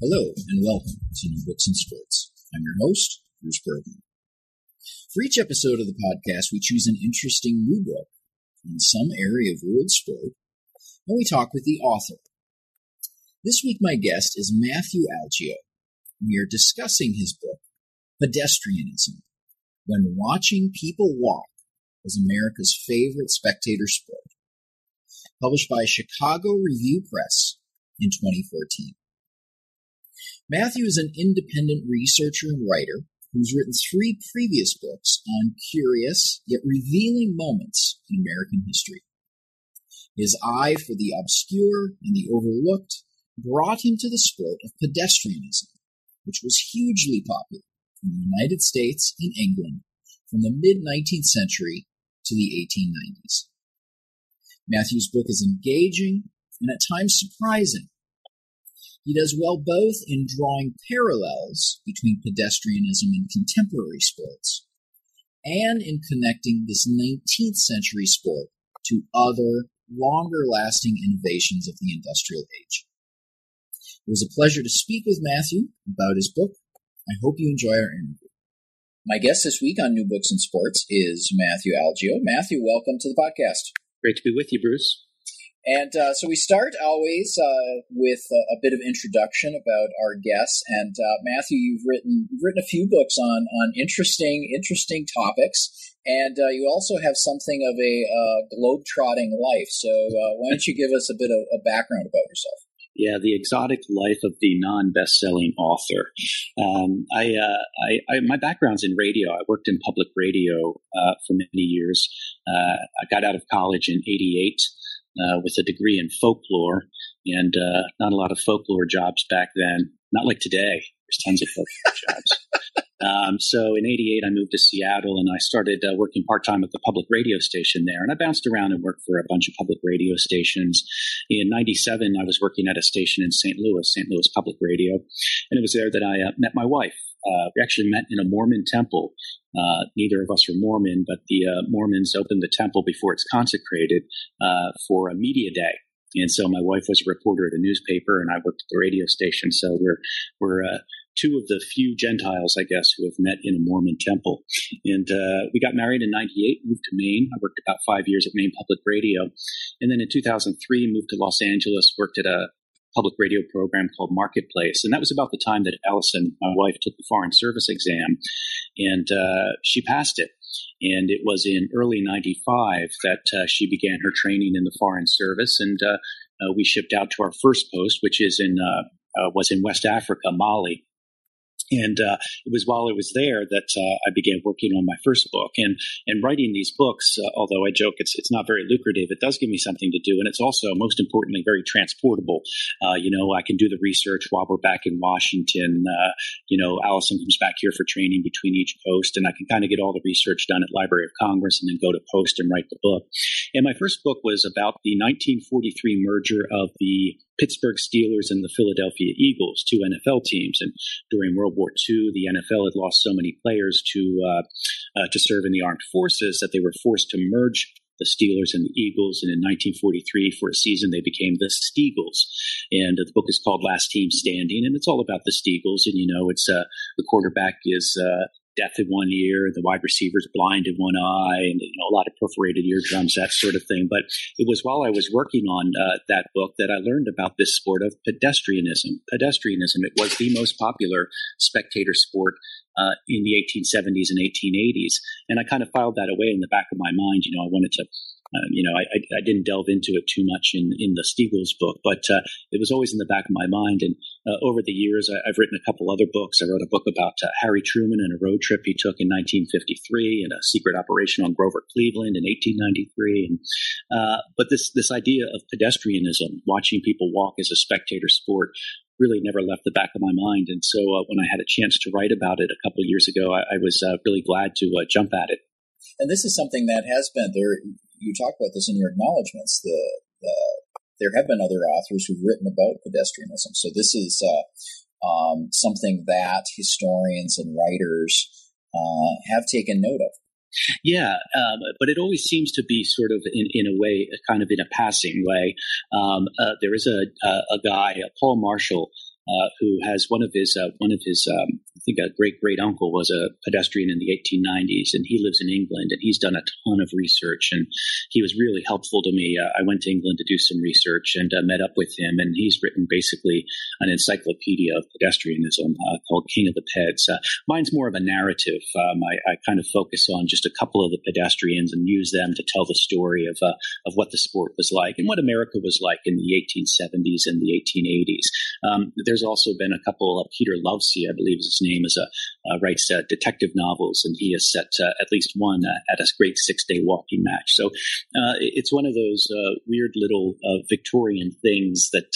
Hello and welcome to New Books and Sports. I'm your host, Bruce Bergman. For each episode of the podcast, we choose an interesting new book in some area of world sport, and we talk with the author. This week, my guest is Matthew Algeo. We are discussing his book, Pedestrianism When Watching People Walk is America's Favorite Spectator Sport, published by Chicago Review Press in 2014. Matthew is an independent researcher and writer who's written three previous books on curious yet revealing moments in American history. His eye for the obscure and the overlooked brought him to the sport of pedestrianism, which was hugely popular in the United States and England from the mid 19th century to the 1890s. Matthew's book is engaging and at times surprising he does well both in drawing parallels between pedestrianism and contemporary sports, and in connecting this 19th century sport to other, longer lasting innovations of the industrial age. It was a pleasure to speak with Matthew about his book. I hope you enjoy our interview. My guest this week on New Books and Sports is Matthew Algeo. Matthew, welcome to the podcast. Great to be with you, Bruce. And uh, so we start always uh, with a, a, bit of introduction about our guests. And uh, Matthew, you've written you've written a few books on on interesting interesting topics, and uh, you also have something of a uh, globe-trotting life. So uh, why don't you give us a bit of a background about yourself? Yeah, the exotic life of the non-best-selling author. Um, I, I, I, my background's in radio. I worked in public radio for many years. I got out of college in '88 uh, with a degree in folklore, and uh, not a lot of folklore jobs back then. Not like today. There's tons of folklore jobs. Um, so in '88, I moved to Seattle, and I started uh, working part time at the public radio station there. And I bounced around and worked for a bunch of public radio stations. In '97, I was working at a station in St. Louis, St. Louis Public Radio, and it was there that I uh, met my wife. Uh, we actually met in a Mormon temple. Uh, neither of us were Mormon, but the uh, Mormons opened the temple before it's consecrated uh, for a media day. And so my wife was a reporter at a newspaper, and I worked at the radio station. So we're we're uh, two of the few Gentiles, I guess, who have met in a Mormon temple. And uh, we got married in '98, moved to Maine. I worked about five years at Maine Public Radio, and then in 2003 moved to Los Angeles, worked at a public radio program called Marketplace. And that was about the time that Allison, my wife, took the Foreign Service exam and uh, she passed it. And it was in early 95 that uh, she began her training in the Foreign Service. And uh, uh we shipped out to our first post, which is in, uh, uh, was in West Africa, Mali. And uh, it was while I was there that uh, I began working on my first book and and writing these books. Uh, although I joke it's it's not very lucrative, it does give me something to do, and it's also most importantly very transportable. Uh, you know, I can do the research while we're back in Washington. Uh, you know, Allison comes back here for training between each post, and I can kind of get all the research done at Library of Congress, and then go to post and write the book. And my first book was about the 1943 merger of the Pittsburgh Steelers and the Philadelphia Eagles, two NFL teams. And during World War II, the NFL had lost so many players to uh, uh, to serve in the armed forces that they were forced to merge the Steelers and the Eagles. And in 1943, for a season, they became the Steagles. And the book is called Last Team Standing, and it's all about the Steagles. And you know, it's uh, the quarterback is uh, deaf in one ear, the wide receiver's blind in one eye, and you know, a lot of perforated eardrums, that sort of thing. But it was while I was working on uh, that book that I learned about this sport of pedestrianism. Pedestrianism, it was the most popular spectator sport uh, in the 1870s and 1880s. And I kind of filed that away in the back of my mind. You know, I wanted to um, you know, I, I, I, didn't delve into it too much in, in the Steagles book, but uh, it was always in the back of my mind. And uh, over the years, I, have written a couple other books. I wrote a book about uh, Harry Truman and a road trip he took in 1953, and a secret operation on Grover Cleveland in 1893. And, uh, but this this idea of pedestrianism, watching people walk as a spectator sport, really never left the back of my mind. And so uh, when I had a chance to write about it a couple years ago, I, I was uh, really glad to jump at it. And this is something that has been there you talk about this in your acknowledgments. The, the there have been other authors who've written about pedestrianism. So this is uh, um, something that historians and writers uh, have taken note of. Yeah, um, but it always seems to be sort of in, in a way, kind of in a passing way. Um, uh, there is a, a, a guy, Paul Marshall, uh, who has one of his uh, one of his um, I think a great great uncle was a pedestrian in the 1890s, and he lives in England, and he's done a ton of research, and he was really helpful to me. Uh, I went to England to do some research and uh, met up with him, and he's written basically an encyclopedia of pedestrianism uh, called King of the Peds. mine's more of a narrative. Um, I, I, kind of focus on just a couple of the pedestrians and use them to tell the story of of what the sport was like and what America was like in the 1870s and the 1880s. Um, there's there's also been a couple. Uh, Peter Lovesey, I believe his name, is a uh, writes uh, detective novels, and he has set uh, at least one uh, at a great six day walking match. So uh, it's one of those weird little Victorian things that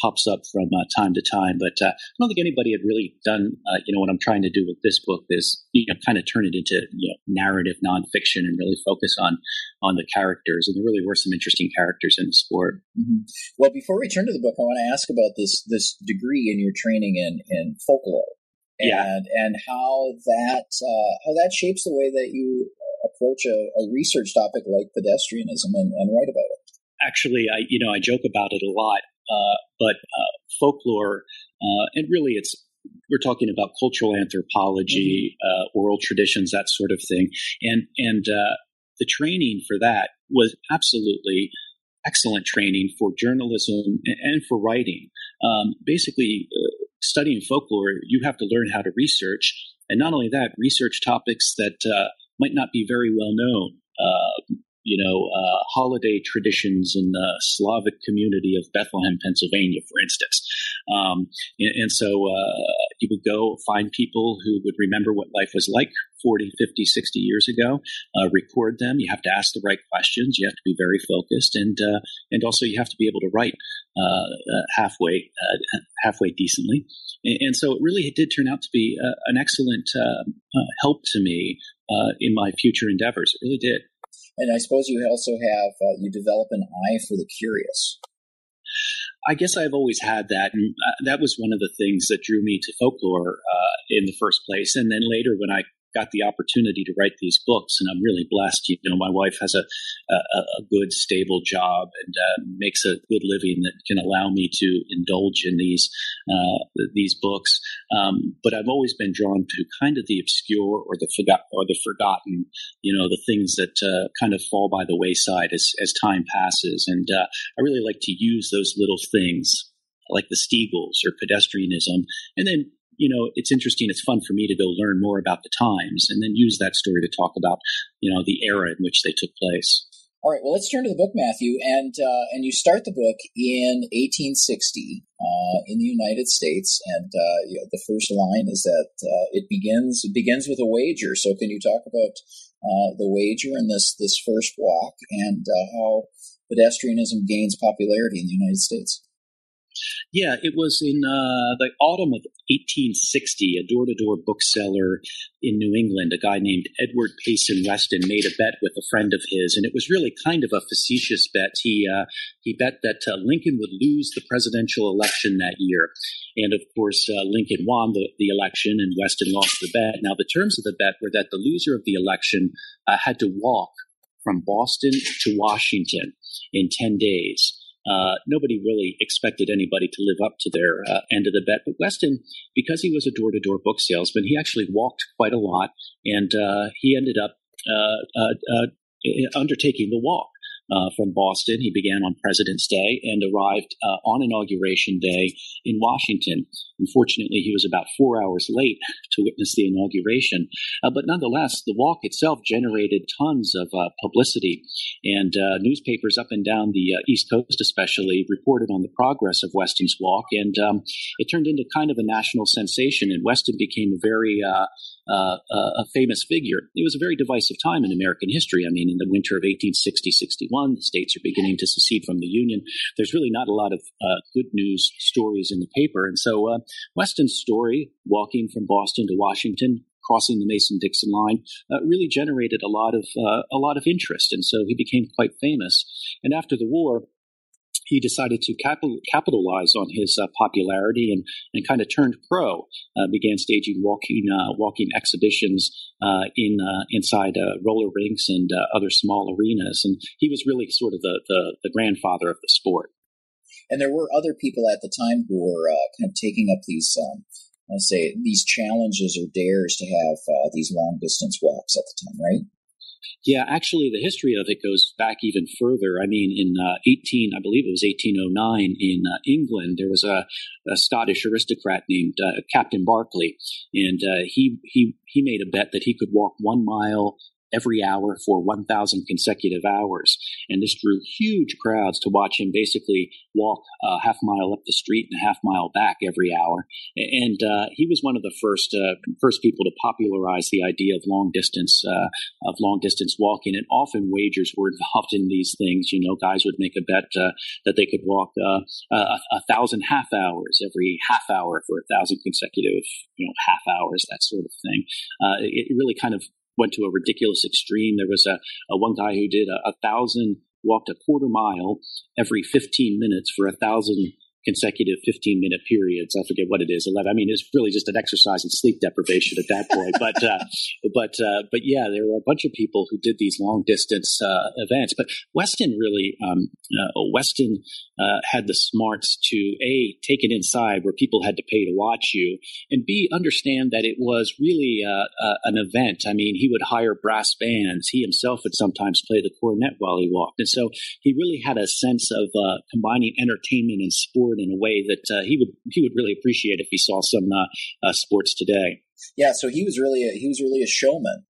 pops up from time to time. But I don't think anybody had really done. you know what I'm trying to do with this book is you know kind of turn it into you know narrative nonfiction and really focus on on the characters. And there really were some interesting characters in the sport. Mm-hmm. Well, before we turn to the book, I want to ask about this this degree in your training in in folklore. And, yeah. and how that uh, how that shapes the way that you approach a, a research topic like pedestrianism and, and, write about it. Actually, I you know I joke about it a lot, uh, but uh, folklore uh, and really it's we're talking about cultural anthropology, mm-hmm. Uh, oral traditions, that sort of thing, and and uh, the training for that was absolutely excellent training for journalism and for writing. Um, basically, uh, studying folklore, you have to learn how to research, and not only that, research topics that uh, might not be very well known. Uh, you know, uh, holiday traditions in the Slavic community of Bethlehem, Pennsylvania, for instance. Um, and, and, so uh, you would go find people who would remember what life was like 40, 50, 60 years ago, uh, record them. You have to ask the right questions. You have to be very focused, and uh, and also you have to be able to write uh, uh, halfway halfway decently. And, and, so it really did turn out to be an excellent help to me in my future endeavors. It really did. And I suppose you also have uh, you develop an eye for the curious. I guess I've always had that, and uh, that was one of the things that drew me to folklore uh, in the first place. And then later, when I got the opportunity to write these books, and I'm really blessed. You know, my wife has a a, a good, stable job and uh, makes a good living that can allow me to indulge in these uh, these books. Um, but I've always been drawn to kind of the obscure or the forgot or the forgotten. You know, the things that uh, kind of fall by the wayside as as time passes, and uh, I really like to use those little things like the Steagles or pedestrianism, and then you know, it's interesting. It's fun for me to go learn more about the times and then use that story to talk about, you know, the era in which they took place. All right. Well, let's turn to the book, Matthew, and uh, and you start the book in 1860 uh, in the United States, and uh, you know, the first line is that uh, it begins it begins with a wager. So, can you talk about uh, the wager and this this first walk and uh, how pedestrianism gains popularity in the United States? Yeah, it was in uh, the autumn of 1860. A door-to-door bookseller in New England, a guy named Edward Payson Weston, made a bet with a friend of his, and it was really kind of a facetious bet. He uh, he bet that uh, Lincoln would lose the presidential election that year, and of course, uh, Lincoln won the, the election, and Weston lost the bet. Now, the terms of the bet were that the loser of the election uh, had to walk from Boston to Washington in 10 days. Uh, nobody really expected anybody to live up to their uh, end of the bet. But Weston, because he was a door to door book salesman, he actually walked quite a lot and uh, he ended up uh, uh, undertaking the walk. Uh, from Boston. He began on President's Day and arrived uh, on Inauguration Day in Washington. Unfortunately, he was about four hours late to witness the inauguration. Uh, but nonetheless, the walk itself generated tons of uh, publicity, and uh, newspapers up and down the uh, East Coast, especially, reported on the progress of Weston's walk. And um, it turned into kind of a national sensation, and Weston became a very uh, a famous figure. It was a very divisive time in American history. I mean, in the winter of 1860 61, the states are beginning to secede from the Union. There's really not a lot of uh, good news stories in the paper. And so uh, Weston's story, walking from Boston to Washington, crossing the Mason-Dixon line, uh, really generated a lot of uh, a lot of interest, and so he became quite famous. And after the war, he decided to capital, capitalize on his uh, popularity and, and kind of turned pro. Uh, began staging walking uh, walking exhibitions uh, in uh, inside roller rinks and other small arenas, and he was really sort of the, the, the grandfather of the sport. And there were other people at the time who were kind of taking up these. Um, I say these challenges or dares to have these long distance walks at the time, right? Yeah, actually, the history of it goes back even further. I mean, in uh, 18, I believe it was 1809 in uh, England, there was a, a Scottish aristocrat named uh, Captain Barclay, and uh, he he he made a bet that he could walk one mile every hour for 1,000 consecutive hours. And this drew huge crowds to watch him basically walk a half mile up the street and a half mile back every hour. And uh, he was one of the first uh, first people to popularize the idea of long distance uh, of long distance walking. And often wagers were involved in these things. You know, guys would make a bet uh, that they could walk uh, a, a, thousand half hours every half hour for a thousand consecutive you know half hours, that sort of thing. Uh, it really kind of went to a ridiculous extreme. There was a, a one guy who did a, a thousand, walked a quarter mile every 15 minutes for a thousand consecutive 15 minute periods. I forget what it is. 11. I mean, it's really just an exercise in sleep deprivation at that point. but, uh, but, uh, but yeah, there were a bunch of people who did these long distance, uh, events. But Weston really, um, uh, Weston, uh, had the smarts to A, take it inside where people had to pay to watch you, and B, understand that it was really, uh, an event. I mean, he would hire brass bands. He himself would sometimes play the cornet while he walked. And so he really had a sense of, combining entertainment and sport in a way that uh, he would he would really appreciate if he saw some uh, uh, sports today. Yeah, so he was really a, he was really a showman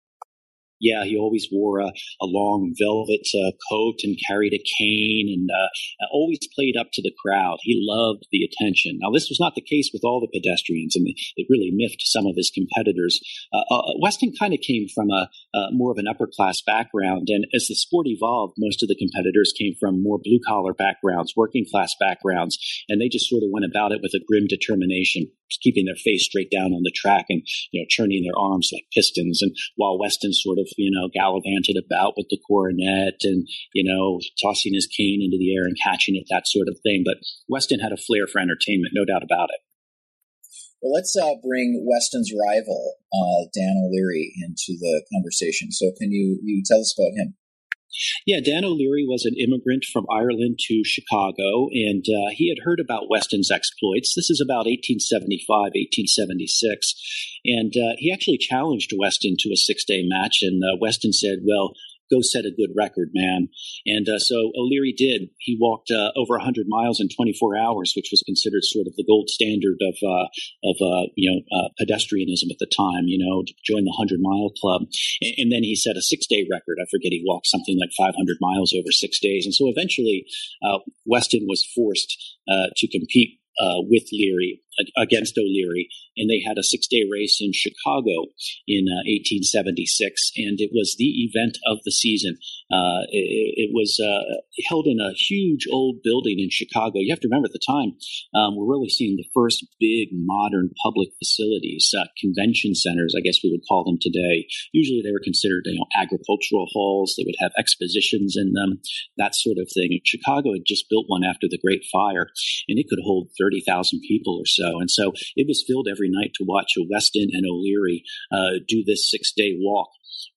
yeah, he always wore a, a long velvet uh, coat and carried a cane and uh, always played up to the crowd. He loved the attention. Now, this was not the case with all the pedestrians, and it really miffed some of his competitors. Uh, uh Weston kind of came from a more of an upper class background, and as the sport evolved, most of the competitors came from more blue collar backgrounds, working class backgrounds, and they just sort of went about it with a grim determination, keeping their face straight down on the track and you know turning their arms like pistons. And while Weston sort of you know, gallivanted about with the cornet and, you know, tossing his cane into the air and catching it, that sort of thing. But Weston had a flair for entertainment, no doubt about it. Well, let's uh, bring Weston's rival, uh, Dan O'Leary, into the conversation. So, can you you tell us about him? Yeah, Dan O'Leary was an immigrant from Ireland to Chicago, and uh, he had heard about Weston's exploits. This is about 1875, 1876. And uh, he actually challenged Weston to a six day match, and uh, Weston said, Well, go set a good record, man. And uh, so O'Leary did. He walked uh, over 100 miles in 24 hours, which was considered sort of the gold standard of uh, of uh, you know uh, pedestrianism at the time. You know, to join the 100 mile club. And, and, then he set a six day record. I forget he walked something like 500 miles over six days. And so eventually, uh, Weston was forced to compete uh, with Leary against O'Leary, and they had a six day race in Chicago in uh, 1876, and it was the event of the season. Uh, it, it, was uh, held in a huge old building in Chicago. You have to remember at the time, um, we're really seeing the first big modern public facilities, uh, convention centers, I guess we would call them today. Usually they were considered you know, agricultural halls. They would have expositions in them, that sort of thing. Chicago had just built one after the Great Fire, and it could hold 30,000 people or so so. And so it was filled every night to watch Weston and O'Leary uh, do this six day walk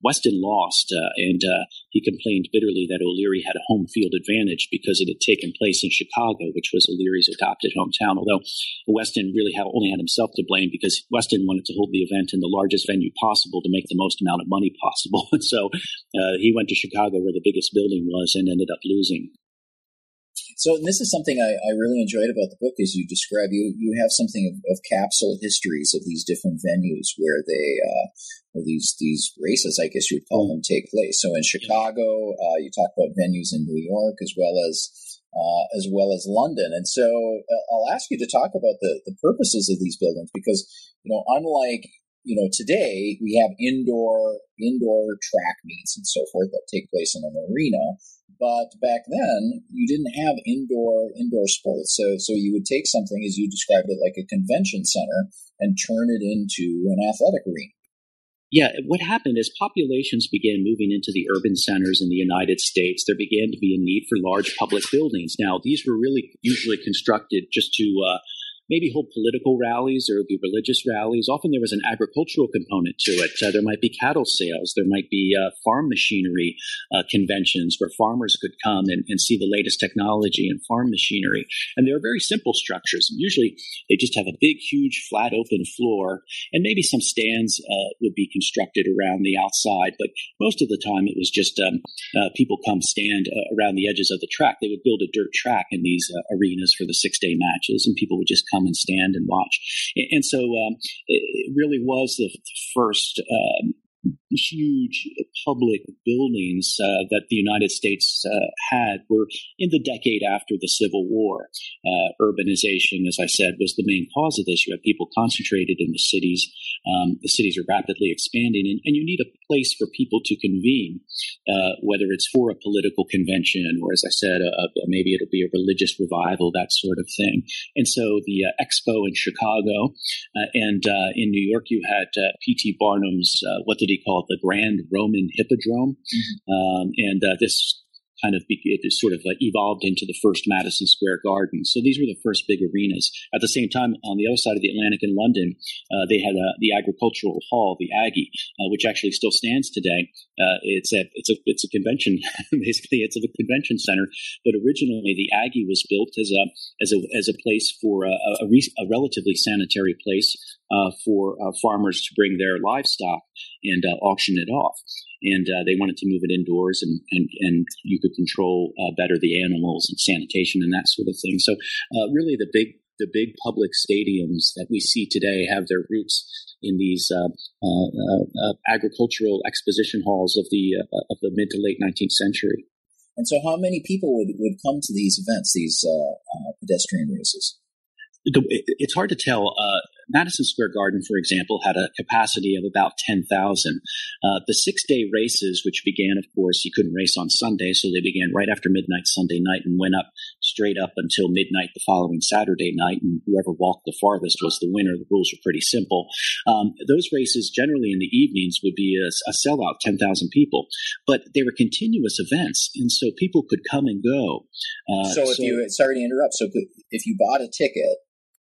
Weston lost, uh, and uh, he complained bitterly that O'Leary had a home field advantage because it had taken place in Chicago, which was O'Leary's adopted hometown. Although Weston really had, only had himself to blame because Weston wanted to hold the event in the largest venue possible to make the most amount of money possible. and so uh, he went to Chicago where the biggest building was and ended up losing. So this is something I, I, really enjoyed about the book is you describe you you have something of, of capsule histories of these different venues where they uh, where these these races I guess you would call them take place. So in Chicago, uh, you talk about venues in New York as well as uh, as well as London. And so uh, I'll ask you to talk about the the purposes of these buildings because you know unlike you know, today we have indoor indoor track meets and so forth that take place in an arena. But back then, you didn't have indoor indoor sports, so so you would take something as you described it, like a convention center, and turn it into an athletic arena. Yeah, what happened is populations began moving into the urban centers in the United States. There began to be a need for large public buildings. Now, these were really usually constructed just to uh, maybe hold political rallies or be religious rallies. Often there was an agricultural component to it. Uh, there might be cattle sales. There might be uh, farm machinery uh, conventions where farmers could come and, and, see the latest technology and farm machinery. And they are very simple structures. Usually they just have a big, huge, flat, open floor, and maybe some stands uh, would be constructed around the outside. But most of the time it was just um, uh, people come stand uh, around the edges of the track. They would build a dirt track in these arenas for the six day matches, and people would just come come and stand and watch. And so um, it really was the first um, huge public buildings uh, that the United States uh, had were in the decade after the Civil War. Uh, urbanization, as I said, was the main cause of this. You have people concentrated in the cities. Um, the cities are rapidly expanding, and, and, you need a place for people to convene, uh, whether it's for a political convention or, as I said, a, a, maybe it'll be a religious revival, that sort of thing. And so the uh, Expo in Chicago uh, and in New York, you had P.T. Barnum's, what did he call it, the Grand Roman Hippodrome. Mm-hmm. Um, and uh, this kind of it sort of uh, evolved into the first Madison Square Garden. So these were the first big arenas. At the same time, on the other side of the Atlantic in London, uh, they had uh, the Agricultural Hall, the Aggie, uh, which actually still stands today. Uh, it's a it's a it's a convention basically. It's a convention center, but originally the Aggie was built as a as a as a place for a, a, a relatively sanitary place uh, for farmers to bring their livestock and auction it off and uh, they wanted to move it indoors and, and, and you could control uh, better the animals and sanitation and that sort of thing. So uh, really the big the big public stadiums that we see today have their roots in these uh, uh, uh, agricultural exposition halls of the of the mid to late 19th century. And so, how many people would, would come to these events, these pedestrian races? It's hard to tell. Madison Square Garden, for example, had a capacity of about 10,000. Uh, the six day races, which began, of course, you couldn't race on Sunday, so they began right after midnight Sunday night and went up straight up until midnight the following Saturday night. And whoever walked the farthest was the winner. The rules were pretty simple. Um, those races, generally in the evenings, would be a, a sellout 10,000 people, but they were continuous events. And so people could come and go. Uh, so if so, you, sorry to interrupt, so if you bought a ticket,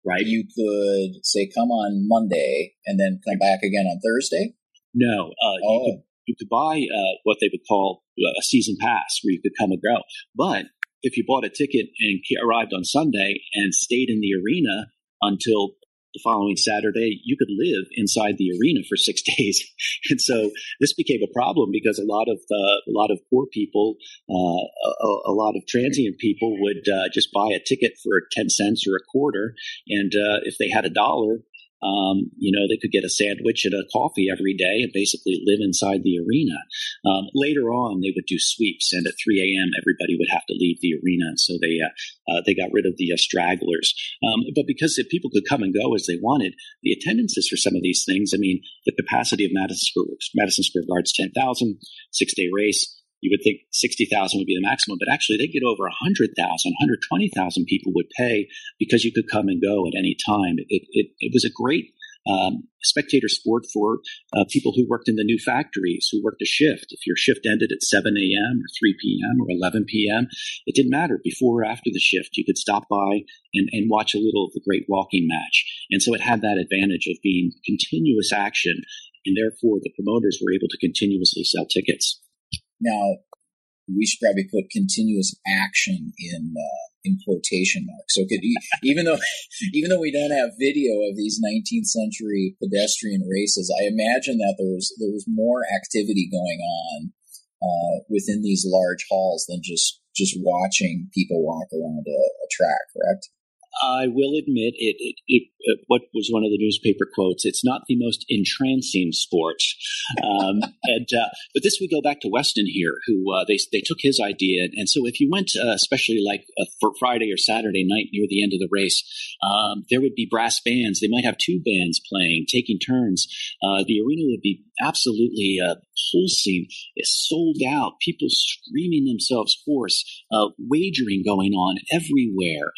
right? You could say come on Monday and then come back again on Thursday. No, uh, oh. you, could, you could buy uh, what they would call uh, a season pass, where you could come and go. But if you bought a ticket and arrived on Sunday and stayed in the arena until the following Saturday, you could live inside the arena for six days. and so this became a problem because a lot of uh, a lot of poor people, uh, a, a, lot of transient people would uh, just buy a ticket for 10 cents or a quarter. And uh, if they had a dollar, um, you know, they could get a sandwich and a coffee every day and basically live inside the arena. Um, later on, they would do sweeps, and at 3 a.m., everybody would have to leave the arena. So they uh, uh, they got rid of the uh, stragglers. Um, but because people could come and go as they wanted, the attendances for some of these things, I mean, the capacity of Madison Square, Madison Square Garden's 10,000, six day race you would think 60,000 would be the maximum, but actually they get over 100,000, 120,000 people would pay because you could come and go at any time. It, it, it was a great um, spectator sport for uh, people who worked in the new factories, who worked a shift. If your shift ended at 7 a.m. or 3 p.m. or 11 p.m., it didn't matter. Before or after the shift, you could stop by and, and watch a little of the great walking match. And so it had that advantage of being continuous action, and therefore the promoters were able to continuously sell tickets. Now, we should probably put continuous action in uh, in quotation marks. So could even though even though we don't have video of these 19th century pedestrian races, I imagine that there was there was more activity going on uh, within these large halls than just just watching people walk around a, a track. Correct? I will admit it, it, it, uh, What was one of the newspaper quotes? It's not the most entrancing sport, um, and uh, but this we go back to Weston here, who uh, they they took his idea, and so if you went, uh, especially like uh, for Friday or Saturday night near the end of the race, um, there would be brass bands. They might have two bands playing, taking turns. Uh, the arena would be absolutely pulsing, sold out. People screaming themselves hoarse, wagering going on everywhere.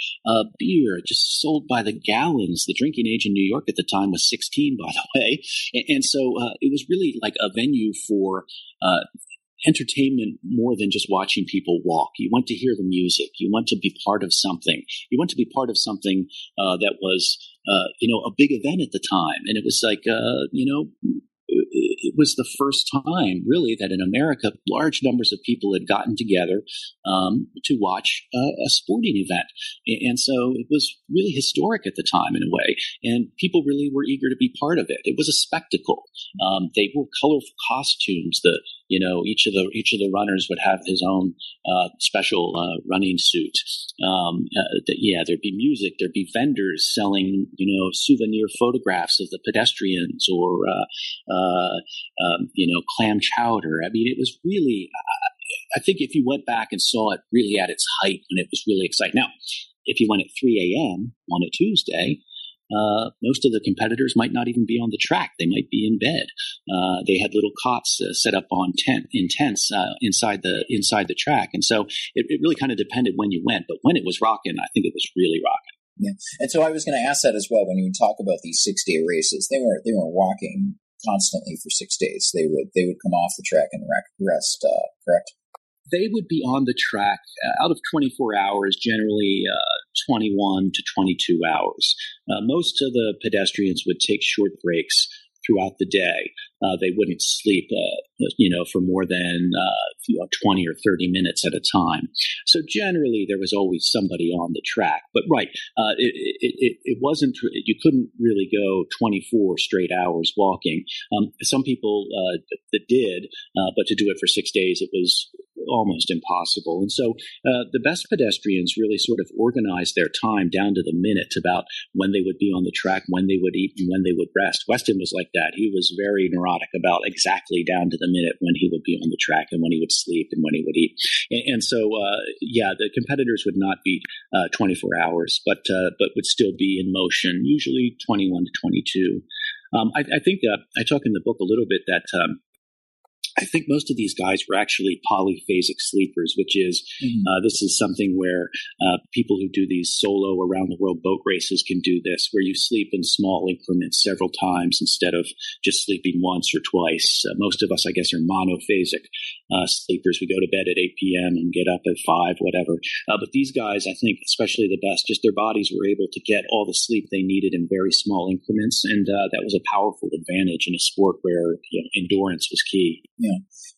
beer beer just sold by the gallons. The drinking age in New York at the time was 16, by the way. And, and so uh, it was really like a venue for uh, entertainment more than just watching people walk. You want to hear the music. You want to be part of something. You want to be part of something uh, that was, uh, you know, a big event at the time. And it was like, uh, you know, it was the first time, really, that in America, large numbers of people had gotten together um, to watch a, a, sporting event. And so it was really historic at the time, in a way. And people really were eager to be part of it. It was a spectacle. Um, they wore colorful costumes. The you know each of the each of the runners would have his own uh, special uh, running suit. Um, uh, the, yeah, there'd be music. There'd be vendors selling you know souvenir photographs of the pedestrians or uh, uh, um, you know clam chowder. I mean, it was really. I think if you went back and saw it really at its height, and it was really exciting. Now, if you went at 3 a.m. on a Tuesday, uh, most of the competitors might not even be on the track. They might be in bed. Uh, they had little cots uh, set up on tent in tents uh, inside the inside the track, and so it, it really kind of depended when you went. But when it was rocking, I think it was really rocking. Yeah, and so I was going to ask that as well. When you talk about these six day races, they were they were walking constantly for six days. They would they would come off the track and rest. Uh, correct they would be on the track uh, out of 24 hours, generally uh, 21 to 22 hours. Uh, most of the pedestrians would take short breaks throughout the day. Uh, they wouldn't sleep, uh, you know, for more than uh, you know, 20 or 30 minutes at a time. So generally, there was always somebody on the track. But right, it, it, it, wasn't, you couldn't really go 24 straight hours walking. Um, some people that did, but to do it for six days, it was almost impossible. And so the best pedestrians really sort of organized their time down to the minute about when they would be on the track, when they would eat, and when they would rest. Weston was like that. He was very neurotic about exactly down to the minute when he would be on the track and when he would sleep and when he would eat. And, and so, uh, yeah, the competitors would not be uh, 24 hours, but uh, but would still be in motion, usually 21 to 22. Um, I, I, think uh, I talk in the book a little bit that um, I think most of these guys were actually polyphasic sleepers, which is mm-hmm. uh, this is something where uh, people who do these solo around the world boat races can do this, where you sleep in small increments several times instead of just sleeping once or twice. Uh, most of us, I guess, are monophasic uh, sleepers. We go to bed at 8 p.m. and get up at 5, whatever. Uh, but these guys, I think, especially the best, just their bodies were able to get all the sleep they needed in very small increments. And uh, that was a powerful advantage in a sport where you know, endurance was key. Yeah,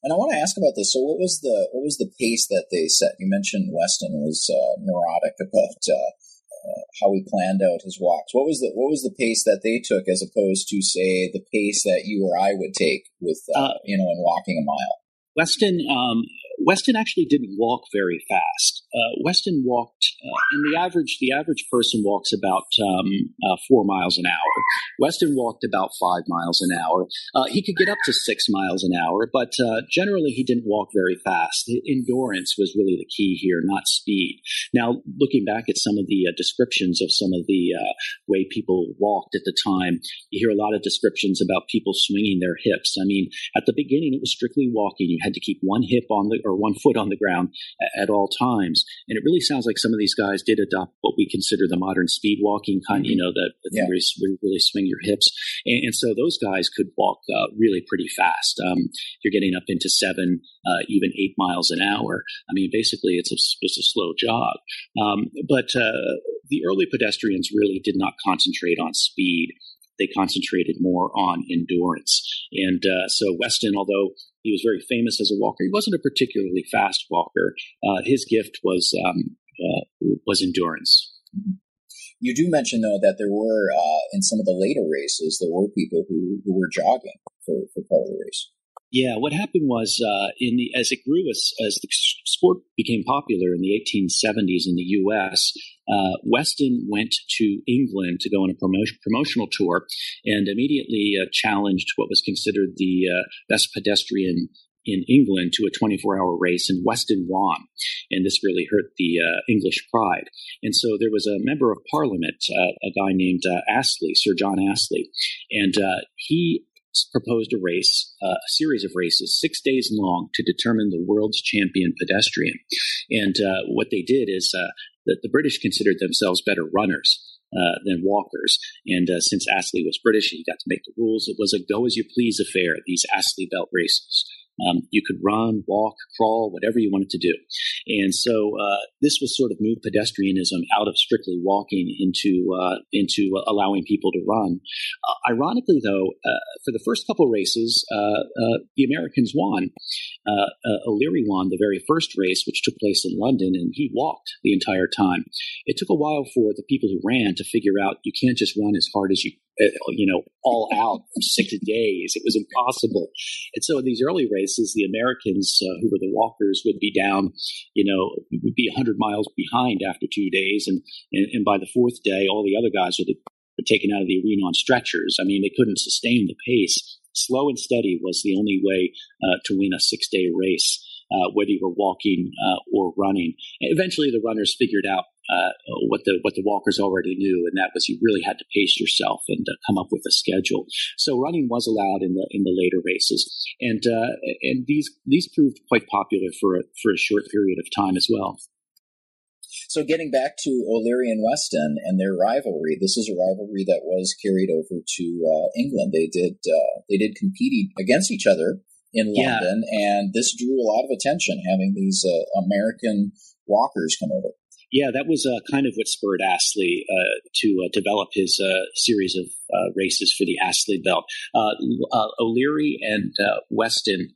and I want to ask about this. So, what was the what was the pace that they set? You mentioned Weston was uh, neurotic about uh, uh, how he planned out his walks. What was the what was the pace that they took as opposed to say the pace that you or I would take with uh, uh, you know in walking a mile? Weston um, Weston actually didn't walk very fast. Uh, Weston walked, uh, and the average the average person walks about um, uh, four miles an hour. Weston walked about five miles an hour. Uh, he could get up to six miles an hour, but uh, generally he didn't walk very fast. Endurance was really the key here, not speed. Now, looking back at some of the uh, descriptions of some of the way people walked at the time, you hear a lot of descriptions about people swinging their hips. I mean, at the beginning it was strictly walking. You had to keep one hip on the or one foot on the ground at, at, all times. And it really sounds like some of these guys did adopt what we consider the modern speed walking kind, you know, that yeah. where you really swing your hips. And, and so those guys could walk uh, really pretty fast. Um, you're getting up into seven, uh, even eight miles an hour. I mean, basically, it's a, it's a slow jog. Um, but uh, the early pedestrians really did not concentrate on speed they concentrated more on endurance. And uh, so Weston, although he was very famous as a walker, he wasn't a particularly fast walker. Uh, his gift was um, uh, was endurance. You do mention though that there were uh, in some of the later races there were people who, who were jogging for, for part of the race. Yeah, what happened was uh, in the as it grew as as the sport became popular in the 1870s in the U.S. Uh, Weston went to England to go on a promotion, promotional tour, and immediately uh, challenged what was considered the uh, best pedestrian in England to a 24-hour race, and Weston won, and this really hurt the uh, English pride. And so there was a member of Parliament, uh, a guy named Astley, Sir John Astley, and he proposed a race, uh, a series of races, six days long, to determine the world's champion pedestrian. And uh, what they did is that the British considered themselves better runners. Uh, than walkers. And uh, since Astley was British, he got to make the rules. It was a go as you please affair, these Astley belt races. Um, you could run, walk, crawl, whatever you wanted to do. And so uh, this was sort of new pedestrianism out of strictly walking into uh, into allowing people to run. Uh, ironically, though, uh, for the first couple races, uh, uh, the Americans won. O'Leary won the very first race, which took place in London, and he walked the entire time. It took a while for the people who ran to figure out you can't just run as hard as you you know, all out for six days. It was impossible. And so in these early races, the Americans uh, who were the walkers would be down, you know, would be 100 miles behind after two days. And, and, and by the fourth day, all the other guys were, were taken out of the arena on stretchers. I mean, they couldn't sustain the pace. Slow and steady was the only way uh, to win a six day race. Uh, whether you were walking uh, or running. Eventually, the runners figured out uh, what the what the walkers already knew, and that was you really had to pace yourself and uh, come up with a schedule. So running was allowed in the in the later races, and uh, and these these proved quite popular for a, for a short period of time as well. So getting back to O'Leary and Weston and their rivalry, this is a rivalry that was carried over to uh, England. They did uh, they did compete against each other in London, yeah. and this drew a lot of attention having these uh, American walkers come over. Yeah, that was uh, kind of what spurred Astley uh, to uh, develop his uh, series of uh, races for the Astley Belt. Uh, O'Leary and Weston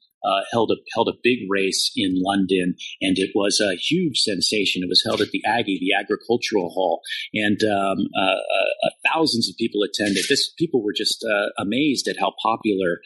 held a held a big race in London, and it was a huge sensation. It was held at the Aggie, the Agricultural Hall, and um, thousands of people attended. This people were just amazed at how popular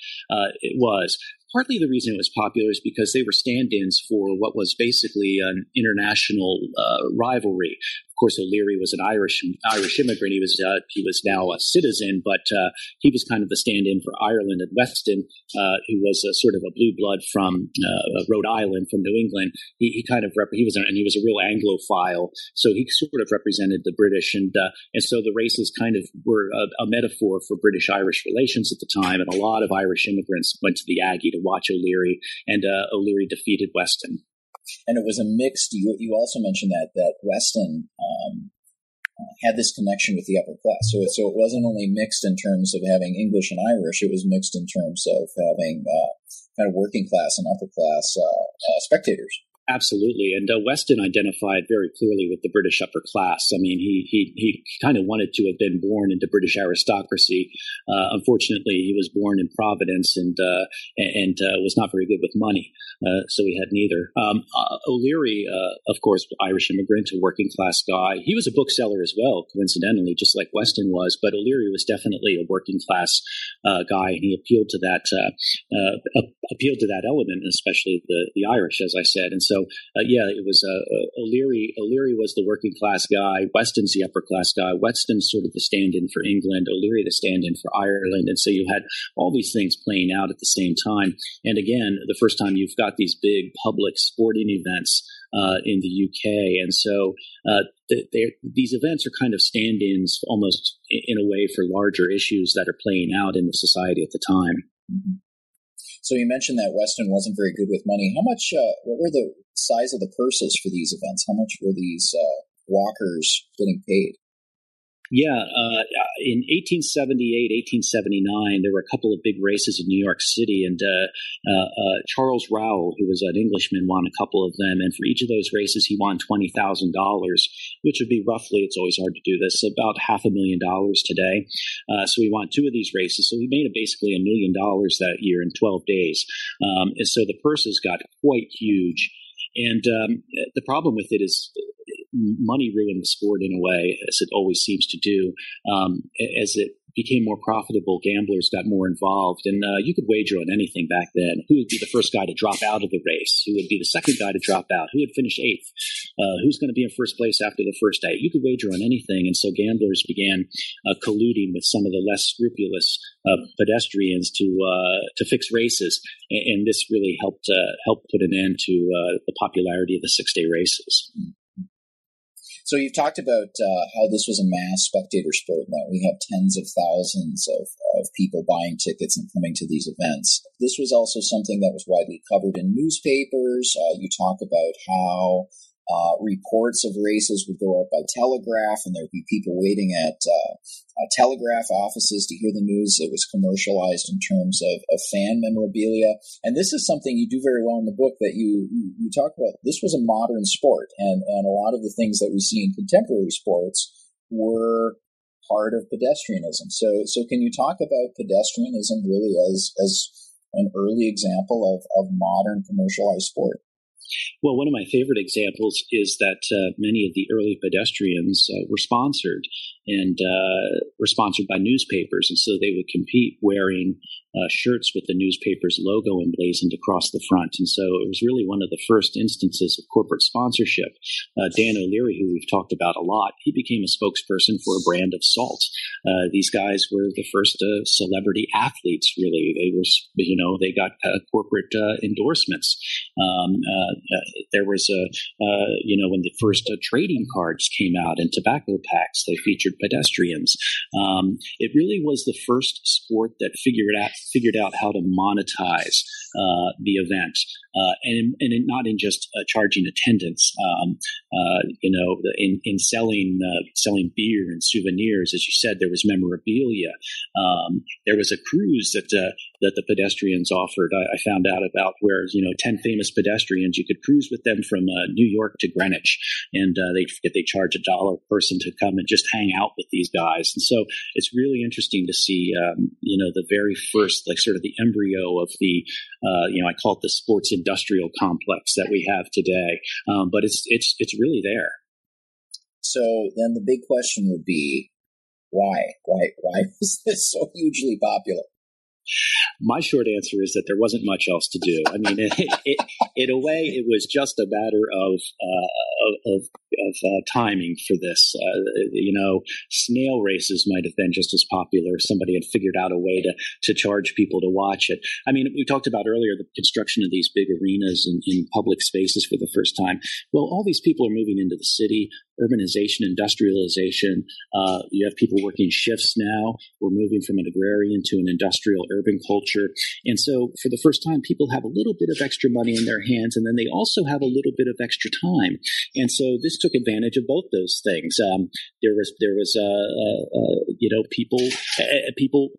it was partly the reason it was popular is because they were stand-ins for what was basically an international uh, rivalry Of course, O'Leary was an Irish Irish immigrant. He was uh, he was now a citizen, but uh, he was kind of the stand-in for Ireland. And Weston, uh, who was a, sort of a blue blood from uh, Rhode Island, from New England, he, he kind of rep- he was and he was a real Anglophile, so he sort of represented the British. And uh, and so the races kind of were a, a metaphor for British Irish relations at the time. And a lot of Irish immigrants went to the Aggie to watch O'Leary, and uh, O'Leary defeated Weston and it was a mixed. You, you also mentioned that that Weston um, uh, had this connection with the upper class, so it, so it wasn't only mixed in terms of having English and Irish; it was mixed in terms of having uh, kind of working class and upper class uh, uh spectators. Absolutely, and uh, Weston identified very clearly with the British upper class. I mean, he he he kind of wanted to have been born into British aristocracy. Uh, unfortunately, he was born in Providence and uh, and uh, was not very good with money, uh, so he had neither. Um, uh, O'Leary, of course, Irish immigrant, a working class guy. He was a bookseller as well, coincidentally, just like Weston was. But O'Leary was definitely a working class guy, and he appealed to that appealed to that element, especially the the Irish, as I said, and so. So uh, yeah, it was uh, uh, O'Leary. O'Leary was the working class guy. Weston's the upper class guy. Weston's sort of the stand-in for England. O'Leary the stand-in for Ireland. And so you had all these things playing out at the same time. And again, the first time you've got these big public sporting events uh, in the UK. And so uh, these events are kind of stand ins almost in a way for larger issues that are playing out in the society at the time. So you mentioned that Weston wasn't very good with money. How much? Uh, what were the size of the purses for these events? How much were these uh, walkers getting paid? Yeah, uh, in 1878, 1879, there were a couple of big races in New York City, and uh, uh, uh, Charles Rowell, who was an Englishman, won a couple of them. And for each of those races, he won twenty thousand dollars, which would be roughly—it's always hard to do this—about half a million dollars today. Uh, so he won two of these races, so he made basically a million dollars that year in twelve days. Um, and so the purses got quite huge. And um, the problem with it is money ruined the sport in a way, as it always seems to do. Um, as it became more profitable, gamblers got more involved, and uh, you could wager on anything back then. Who would be the first guy to drop out of the race? Who would be the second guy to drop out? Who would finish eighth? Uh, who's going to be in first place after the first day? You could wager on anything, and so gamblers began uh, colluding with some of the less scrupulous uh, pedestrians to uh, to fix races, and, and, this really helped uh, help put an end to the popularity of the six day races. So you've talked about uh, how this was a mass spectator sport, that we have tens of thousands of, of people buying tickets and coming to these events. This was also something that was widely covered in newspapers. Uh, you talk about how uh, reports of races would go out by telegraph, and there'd be people waiting at uh, uh, telegraph offices to hear the news. It was commercialized in terms of, of, fan memorabilia, and this is something you do very well in the book that you, you, talk about. This was a modern sport, and and a lot of the things that we see in contemporary sports were part of pedestrianism. So so can you talk about pedestrianism really as as an early example of, of modern commercialized sport? Well, one of my favorite examples is that uh, many of the early pedestrians uh, were sponsored and uh, were sponsored by newspapers, and so they would compete wearing uh, shirts with the newspaper's logo emblazoned across the front. And so it was really one of the first instances of corporate sponsorship. Uh, Dan O'Leary, who we've talked about a lot, he became a spokesperson for a brand of salt. Uh, these guys were the first celebrity athletes, really. They were, you know, they got corporate endorsements. Um, Uh, there was a, uh, you know, when the first uh, trading cards came out and tobacco packs, they featured pedestrians. Um, it really was the first sport that figured out figured out how to monetize uh, the event, uh, and and not in just uh, charging attendance. Um, uh, you know, in in selling uh, selling beer and souvenirs, as you said, there was memorabilia. Um, there was a cruise that that the pedestrians offered. I, I, found out about where you know ten famous pedestrians. You could cruise with them from New York to Greenwich, and they they charge a dollar per person to come and just hang out with these guys. And so it's really interesting to see, um, you know, the very first, like sort of the embryo of the, uh, you know, I call it the sports industrial complex that we have today. Um, but it's, it's, it's really there. So then the big question would be, why? Why? Why is this so hugely popular? My short answer is that there wasn't much else to do. I mean, it, it, in a way, it was just a matter of uh, of, of uh, timing for this. Uh, you know, snail races might have been just as popular if somebody had figured out a way to to charge people to watch it. I mean, we talked about earlier the construction of these big arenas in, in public spaces for the first time. Well, all these people are moving into the city urbanization, industrialization. Uh, you have people working shifts now. We're moving from an agrarian to an industrial urban culture. And so for the first time, people have a little bit of extra money in their hands, and then they also have a little bit of extra time. And so this took advantage of both those things. Um, there was, there was, uh, uh, uh you know, people, uh, people,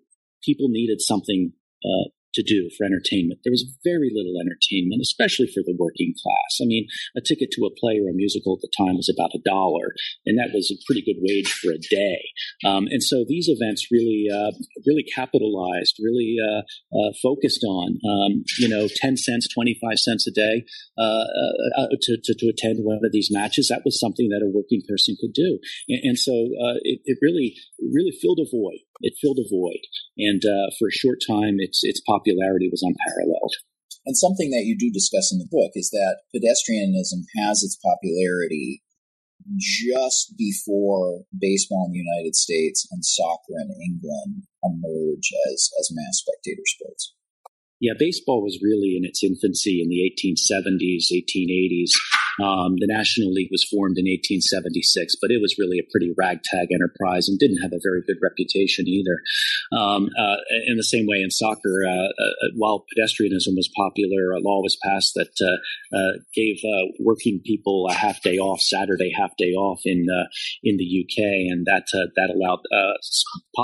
people needed something uh, to do for entertainment. There was very little entertainment, especially for the working class. I mean, a ticket to a play or a musical at the time was about a dollar, and that was a pretty good wage for a day. Um, and so these events really, uh, really capitalized, really uh, uh, focused on, um, you know, ten cents, twenty five cents a day uh, uh, uh, to, to, to, attend one of these matches. That was something that a working person could do, and, and so it, it really, really filled a void it filled a void. And for a short time, its its popularity was unparalleled. And something that you do discuss in the book is that pedestrianism has its popularity just before baseball in the United States and soccer in England emerge as, as mass spectator sports. Yeah, baseball was really in its infancy in the 1870s, 1880s. Um, the National League was formed in 1876, but it was really a pretty ragtag enterprise and didn't have a very good reputation either. Um, uh, in the same way in soccer, uh, uh while pedestrianism was popular, a law was passed that uh, uh, gave working people a half day off, Saturday half day off in in the UK, and that that allowed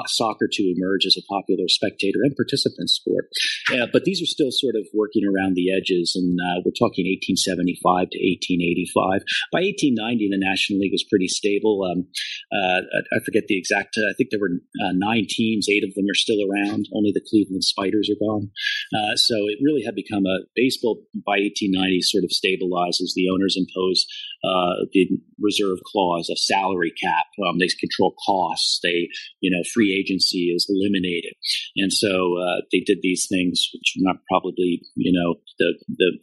soccer to emerge as a popular spectator and participant sport. but these are still sort of working around the edges, and we're talking 1875 to 1885. By 1890, the National League was pretty stable. Um, I forget the exact. I think there were nine teams. Eight of them are still around. Only the Cleveland Spiders are gone. Uh, so it really had become a baseball by 1890 sort of stabilizes. The owners impose uh, the reserve clause, a salary cap. Um, they control costs. They, you know, free agency is eliminated, and so uh, they did these things, which are not probably, you know, the the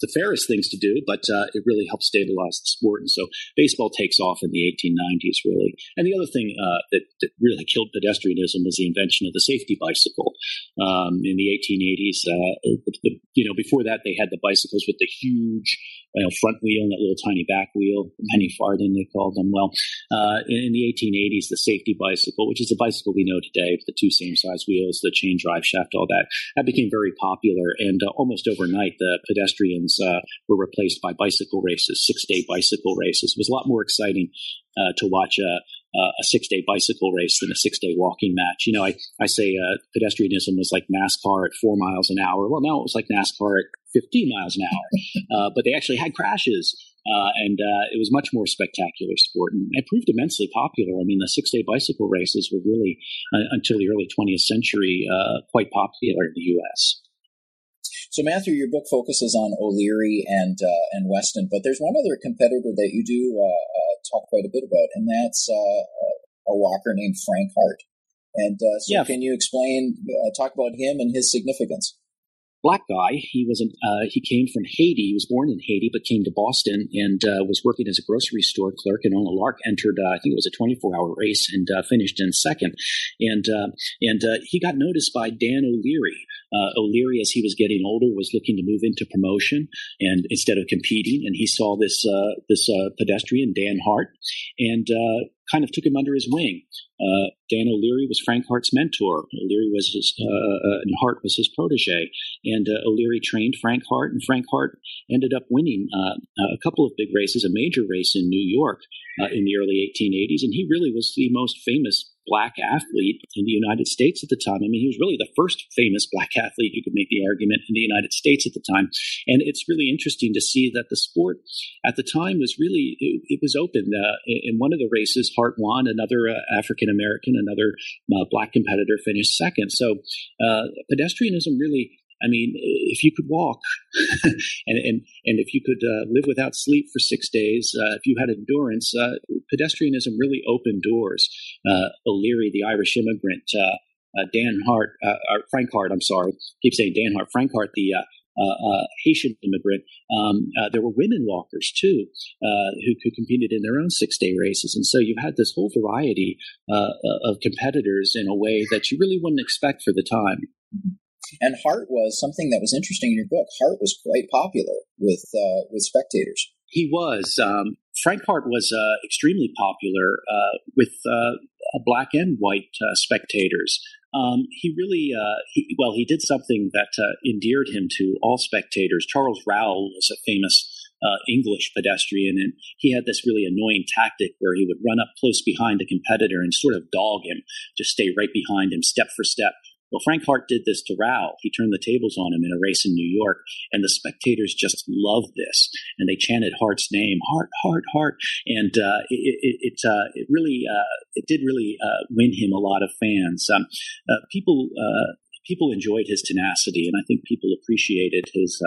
the fairest things to do, but uh, it really helped stabilize the sport. And so baseball takes off in the 1890s, really. And the other thing uh, that, that really killed pedestrianism was the invention of the safety bicycle um, in the 1880s. Uh, the, you know, before that, they had the bicycles with the huge you know, front wheel and that little tiny back wheel, penny farthing they called them. Well, uh, in, in, the 1880s, the safety bicycle, which is the bicycle we know today, the two same size wheels, the chain drive shaft, all that, that became very popular. And uh, almost overnight, the pedestrians uh, were replaced by bicycle races, six day bicycle races. It was a lot more exciting uh, to watch a, a six day bicycle race than a six day walking match. You know, I, I say uh, pedestrianism was like NASCAR at four miles an hour. Well, now it was like NASCAR at 15 miles an hour, uh, but they actually had crashes. Uh, and uh, it was much more spectacular sport, and it proved immensely popular. I mean, the six-day bicycle races were really, uh, until the early 20th century, uh, quite popular in the U.S. So, Matthew, your book focuses on O'Leary and uh, and Weston, but there's one other competitor that you do uh, uh, talk quite a bit about, and that's uh, a walker named Frank Hart. And uh, so, yeah. can you explain, uh, talk about him and his significance? black guy. He was an, uh, he came from Haiti. He was born in Haiti, but came to Boston and uh, was working as a grocery store clerk. And on a lark entered, uh, I think it was a 24 hour race and uh, finished in second. And uh, and uh, he got noticed by Dan O'Leary. O'Leary, as he was getting older, was looking to move into promotion and instead of competing. And he saw this this pedestrian Dan Hart and kind of took him under his wing. Uh, Dan O'Leary was Frank Hart's mentor. O'Leary was his, uh, uh, and Hart was his protege. And uh, O'Leary trained Frank Hart, and Frank Hart ended up winning uh, a couple of big races, a major race in New York uh, in the early 1880s. And he really was the most famous black athlete in the United States at the time. I mean, he was really the first famous black athlete, you could make the argument, in the United States at the time. And it's really interesting to see that the sport at the time was really, it, it was open. Uh, in one of the races, Hart won, another uh, African American, another uh, black competitor finished second. So uh, pedestrianism really I mean, if you could walk and, and, and if you could uh, live without sleep for six days, uh, if you had endurance, uh, pedestrianism really opened doors. Uh, O'Leary, the Irish immigrant, uh, Dan Hart, Frank Hart, I'm sorry, I keep saying Dan Hart, Frank Hart, the Haitian immigrant. Um, there were women walkers too, who, who competed in their own six day races. And so you had this whole variety of competitors in a way that you really wouldn't expect for the time. And Hart was something that was interesting in your book. Hart was quite popular with uh, with spectators. He was. Um, Frank Hart was uh, extremely popular uh, with uh, black and white uh, spectators. Um, he really, uh, he, well, he did something that endeared him to all spectators. Charles Rowell was a famous uh, English pedestrian, and he had this really annoying tactic where he would run up close behind the competitor and sort of dog him, just stay right behind him, step for step. Well, Frank Hart did this to Rowell. He turned the tables on him in a race in New York, and the spectators just loved this, and they chanted Hart's name, Hart, Hart, Hart, and uh, it it, it, uh, it really uh, it did really uh, win him a lot of fans. Um, uh, people uh, people enjoyed his tenacity, and I think people appreciated his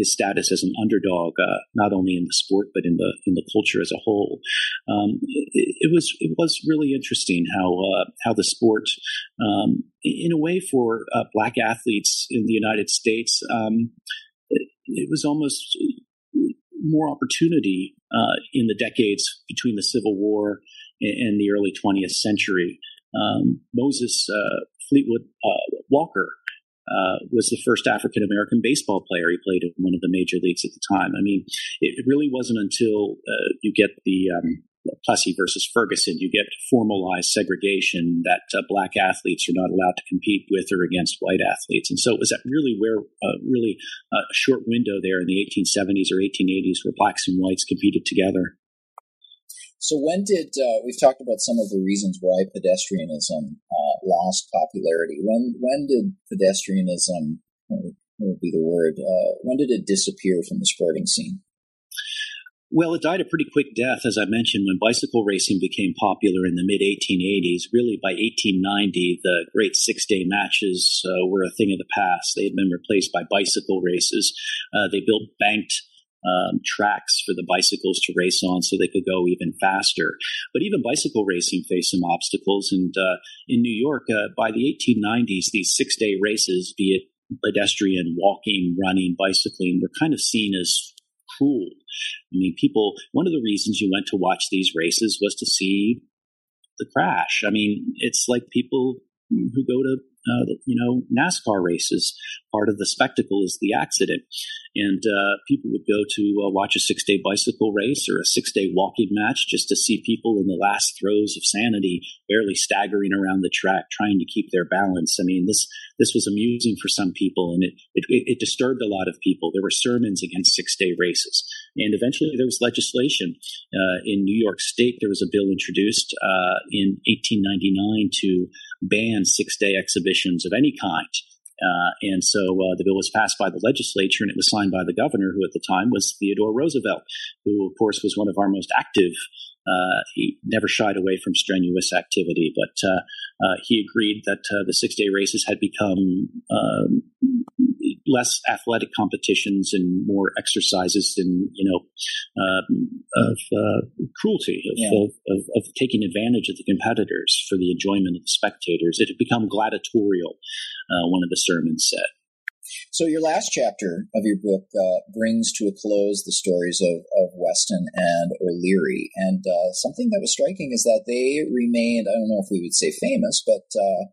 his status as an underdog, uh, not only in the sport but in the in the culture as a whole. Um, it, it, was it was really interesting how uh, how the sport, um, in a way, for uh, black athletes in the United States, um, it, it, was almost more opportunity uh, in the decades between the Civil War and, the early 20th century. Um, Moses uh, Fleetwood uh, Walker uh, was the first African American baseball player. He played in one of the major leagues at the time. I mean, it, really wasn't until uh, you get the um, Plessy versus Ferguson, you get formalized segregation that uh, black athletes are not allowed to compete with or against white athletes. And so it was that really where, uh, really uh, a short window there in the 1870s or 1880s where blacks and whites competed together. So when did uh, we've talked about some of the reasons why pedestrianism uh, lost popularity? When when did pedestrianism, what would be the word? Uh, when did it disappear from the sporting scene? Well, it died a pretty quick death, as I mentioned, when bicycle racing became popular in the mid 1880s. Really, by 1890, the great six day matches uh, were a thing of the past. They had been replaced by bicycle races. Uh, they built banked um, tracks for the bicycles to race on so they could go even faster. But even bicycle racing faced some obstacles. And uh, in New York, uh, by the 1890s, these six day races, be it pedestrian, walking, running, bicycling, were kind of seen as cruel. I mean, people, one of the reasons you went to watch these races was to see the crash. I mean, it's like people who go to uh, you know, NASCAR races. Part of the spectacle is the accident. And uh, people would go to uh, watch a six day bicycle race or a six day walking match just to see people in the last throes of sanity, barely staggering around the track, trying to keep their balance. I mean, this this was amusing for some people, and it it, it disturbed a lot of people. There were sermons against six day races, and eventually there was legislation uh, in New York State. There was a bill introduced uh, in 1899 to ban six day exhibitions of any kind. Uh, and so uh, the bill was passed by the legislature and it was signed by the governor, who at the time was Theodore Roosevelt, who, of course, was one of our most active. Uh, he never shied away from strenuous activity, but uh, uh, he agreed that uh, the six day races had become um, less athletic competitions and more exercises and you know um, of uh, cruelty of, yeah. of, of, of, taking advantage of the competitors for the enjoyment of the spectators. It had become gladiatorial. Uh, one of the sermons said. So your last chapter of your book uh, brings to a close the stories of, of Weston and O'Leary, and uh, something that was striking is that they remained, I don't know if we would say famous, but uh,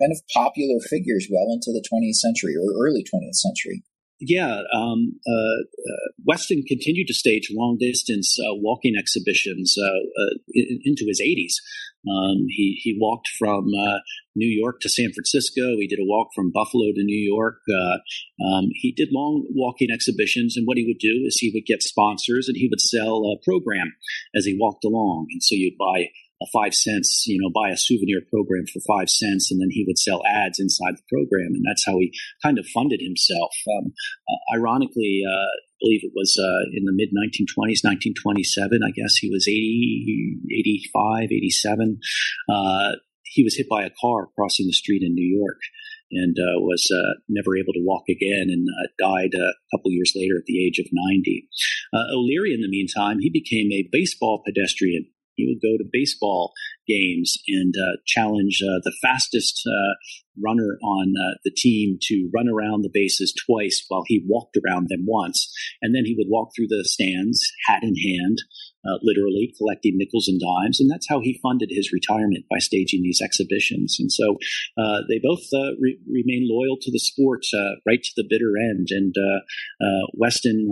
kind of popular figures well into the 20th century or early 20th century. Yeah, um, uh, uh, Weston continued to stage long distance uh, walking exhibitions uh, uh, into his 80s. Um, he he walked from uh, New York to San Francisco. He did a walk from Buffalo to New York. Um, he did long walking exhibitions, and what he would do is he would get sponsors and he would sell a program as he walked along. And so you'd buy a five cents, you know, buy a souvenir program for five cents, and then he would sell ads inside the program, and that's how he kind of funded himself. Um, uh, ironically, uh, I believe it was uh, in the mid 1920s, 1927. I guess he was 80, 85, 87. Uh, he was hit by a car crossing the street in New York and uh, was uh, never able to walk again and uh, died a couple years later at the age of 90. Uh, O'Leary, in the meantime, he became a baseball pedestrian he would go to baseball games and uh, challenge uh, the fastest uh, runner on uh, the team to run around the bases twice while he walked around them once. And then he would walk through the stands, hat in hand, uh, literally collecting nickels and dimes. And that's how he funded his retirement by staging these exhibitions. And so uh, they both re- remain loyal to the sport right to the bitter end. And Weston,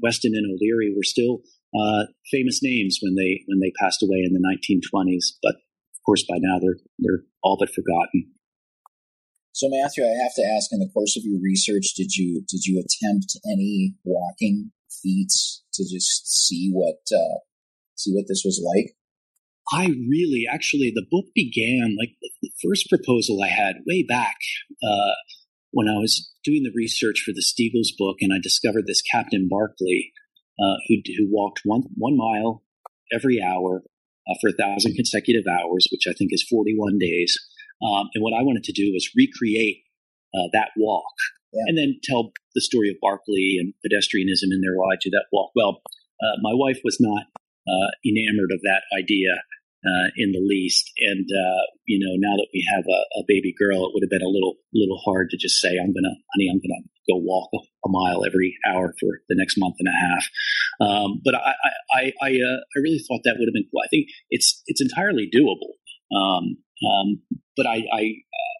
Weston and O'Leary were still uh, famous names when they when they passed away in the 1920s. But of course, by now they're they're all but forgotten. So, Matthew, I have to ask: in the course of your research, did you did you attempt any walking feats to just see what uh, see what this was like? I really, actually, the book began like the first proposal I had way back uh, when I was doing the research for the Steagles book, and I discovered this Captain Barclay uh, who, who walked one, one mile every hour uh, for a thousand consecutive hours, which I think is 41 days. Um, and what I wanted to do was recreate uh, that walk yeah. and then tell the story of Barclay and pedestrianism in their ride to that walk. Well, uh, my wife was not uh, enamored of that idea uh, in the least. And uh, you know, now that we have a, a, baby girl, it would have been a little little hard to just say, "I'm gonna, honey, I'm gonna go walk a, mile every hour for the next month and a half." Um, but I I I, uh, I, really thought that would have been cool. I think it's it's entirely doable. Um, um, but I I, uh,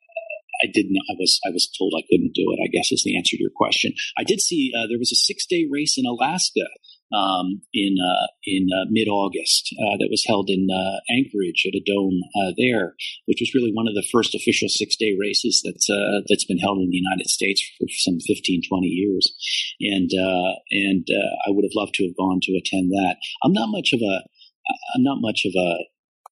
I didn't. I was I was told I couldn't do it. I guess is the answer to your question. I did see uh, there was a six day race in Alaska um, in uh, in uh, mid August uh, that was held in uh, Anchorage at a dome uh, there, which was really one of the first official six day races that's that's been held in the United States for some 15, 20 years, and and I would have loved to have gone to attend that. I'm not much of a I'm not much of a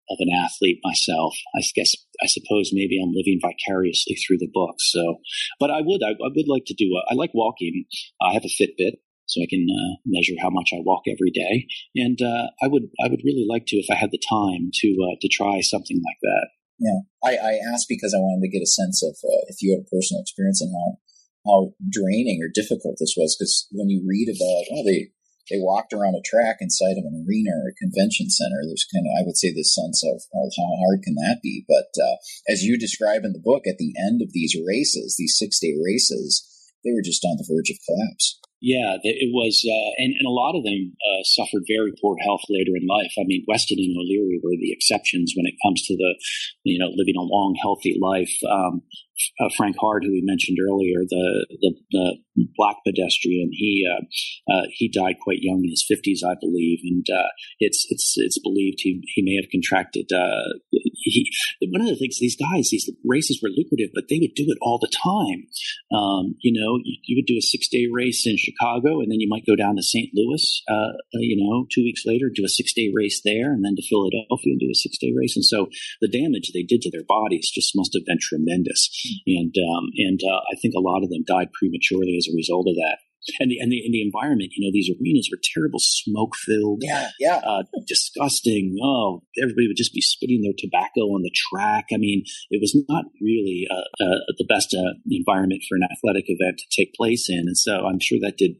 of an athlete myself. I guess I suppose maybe I'm living vicariously through the book. So, but I would I, I would like to do. A, I like walking. I have a Fitbit, so I can uh, measure how much I walk every day. And uh, I would I would really like to, if I had the time, to uh, to try something like that. Yeah, I, I asked because I wanted to get a sense of uh, if you had a personal experience and how how draining or difficult this was. Because when you read about oh they they walked around a track inside of an arena or a convention center. There's kind of, I would say, this sense of, of how hard can that be? But uh, as you describe in the book, at the end of these races, these six day races, they were just on the verge of collapse. Yeah, it was, uh, and, and a lot of them uh, suffered very poor health later in life. I mean, Weston and O'Leary were the exceptions when it comes to the, you know, living a long, healthy life. Um, uh, Frank Hart, who we mentioned earlier, the the, the black pedestrian, he uh, uh, he died quite young in his fifties, I believe, and uh, it's it's it's believed he he may have contracted. Uh, he, one of the things these guys, these races were lucrative, but they would do it all the time. Um, you know, you, you, would do a six day race in Chicago, and then you might go down to St. Louis. Uh, you know, two weeks later, do a six day race there, and then to Philadelphia and do a six day race. And so the damage they did to their bodies just must have been tremendous and um, and uh, I think a lot of them died prematurely as a result of that. And the and the, and the environment, you know, these arenas were terrible, smoke filled, yeah, yeah, uh, disgusting. Oh, everybody would just be spitting their tobacco on the track. I mean, it was not really uh, uh, the best uh, environment for an athletic event to take place in, and so I'm sure that did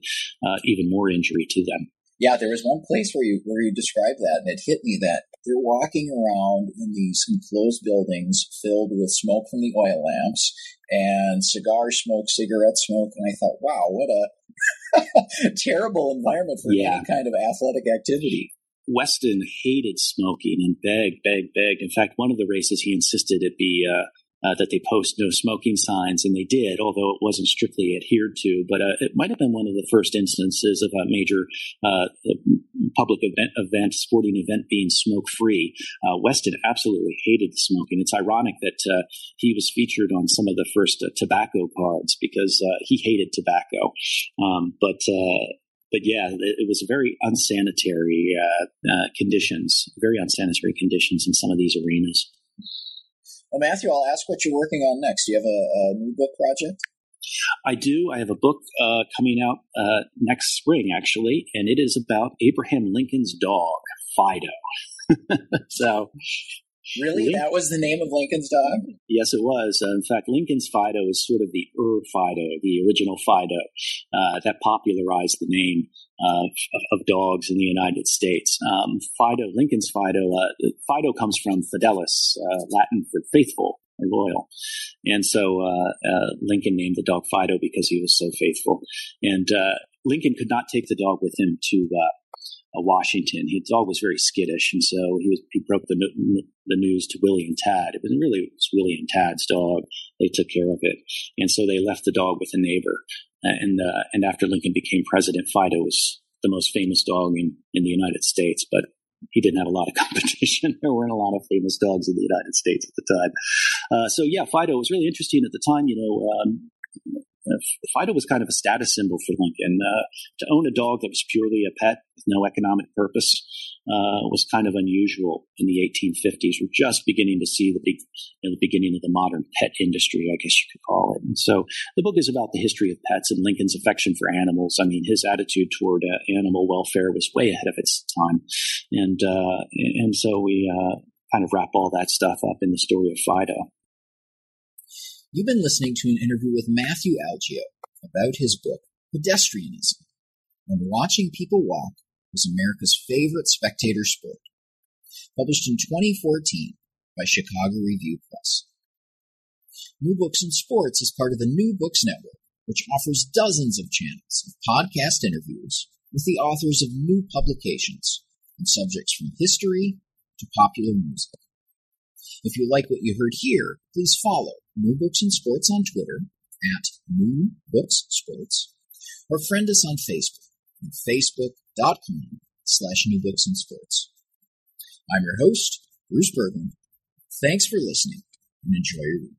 uh, even more injury to them. Yeah, there was one place where you where you described that, and it hit me that they're walking around in these enclosed buildings filled with smoke from the oil lamps and cigar smoke, cigarette smoke, and I thought, wow, what a terrible environment for yeah. any kind of athletic activity. Weston hated smoking and begged, begged, begged. In fact, one of the races he insisted it be uh, uh, that they post no smoking signs, and they did, although it wasn't strictly adhered to. But uh, it might have been one of the first instances of a major uh, public event, event, sporting event being smoke free. Uh, Weston absolutely hated the smoking. It's ironic that uh, he was featured on some of the first uh, tobacco cards because he hated tobacco. Um, but but yeah, it, was very unsanitary uh, uh, conditions, very unsanitary conditions in some of these arenas. Well, Matthew, I'll ask what you're working on next. Do you have a, a new book project? I do. I have a book uh, coming out uh, next spring, actually, and it is about Abraham Lincoln's dog, Fido. so Really? that was the name of Lincoln's dog? Yes, it was. Uh, in fact, Lincoln's Fido is sort of the Ur Fido, the original Fido, uh, that popularized the name of, of, dogs in the United States. Um, Fido, Lincoln's Fido, uh, Fido comes from Fidelis, uh, Latin for faithful or loyal. And so uh, uh, Lincoln named the dog Fido because he was so faithful. And Lincoln could not take the dog with him to uh, Washington. His dog was very skittish, and so he was he broke the the news to Willie and Tad. It was really it was Willie and Tad's dog. They took care of it, and so they left the dog with a neighbor. And uh, and after Lincoln became president, Fido was the most famous dog in in the United States, but. He didn't have a lot of competition. there weren't a lot of famous dogs in the United States at the time. Uh, so yeah, Fido was really interesting at the time. You know, um, Fido was kind of a status symbol for Lincoln. Uh, to own a dog that was purely a pet with no economic purpose uh, was kind of unusual in the 1850s. We're just beginning to see the, you know, the beginning of the modern pet industry, I guess you could call it. And so the book is about the history of pets and Lincoln's affection for animals. I mean, his attitude toward uh, animal welfare was way ahead of its time, and uh, and so we uh, kind of wrap all that stuff up in the story of Fido. You've been listening to an interview with Matthew Algeo about his book, Pedestrianism When Watching People Walk was America's Favorite Spectator Sport, published in 2014 by Chicago Review Press. New Books in Sports is part of the New Books Network, which offers dozens of channels of podcast interviews with the authors of new publications on subjects from history to popular music. If you like what you heard here, please follow New Books in Sports on Twitter at New Books Sports or friend us on Facebook at facebook.com slash New Books in Sports. I'm your host, Bruce Berglund. Thanks for listening and enjoy your week.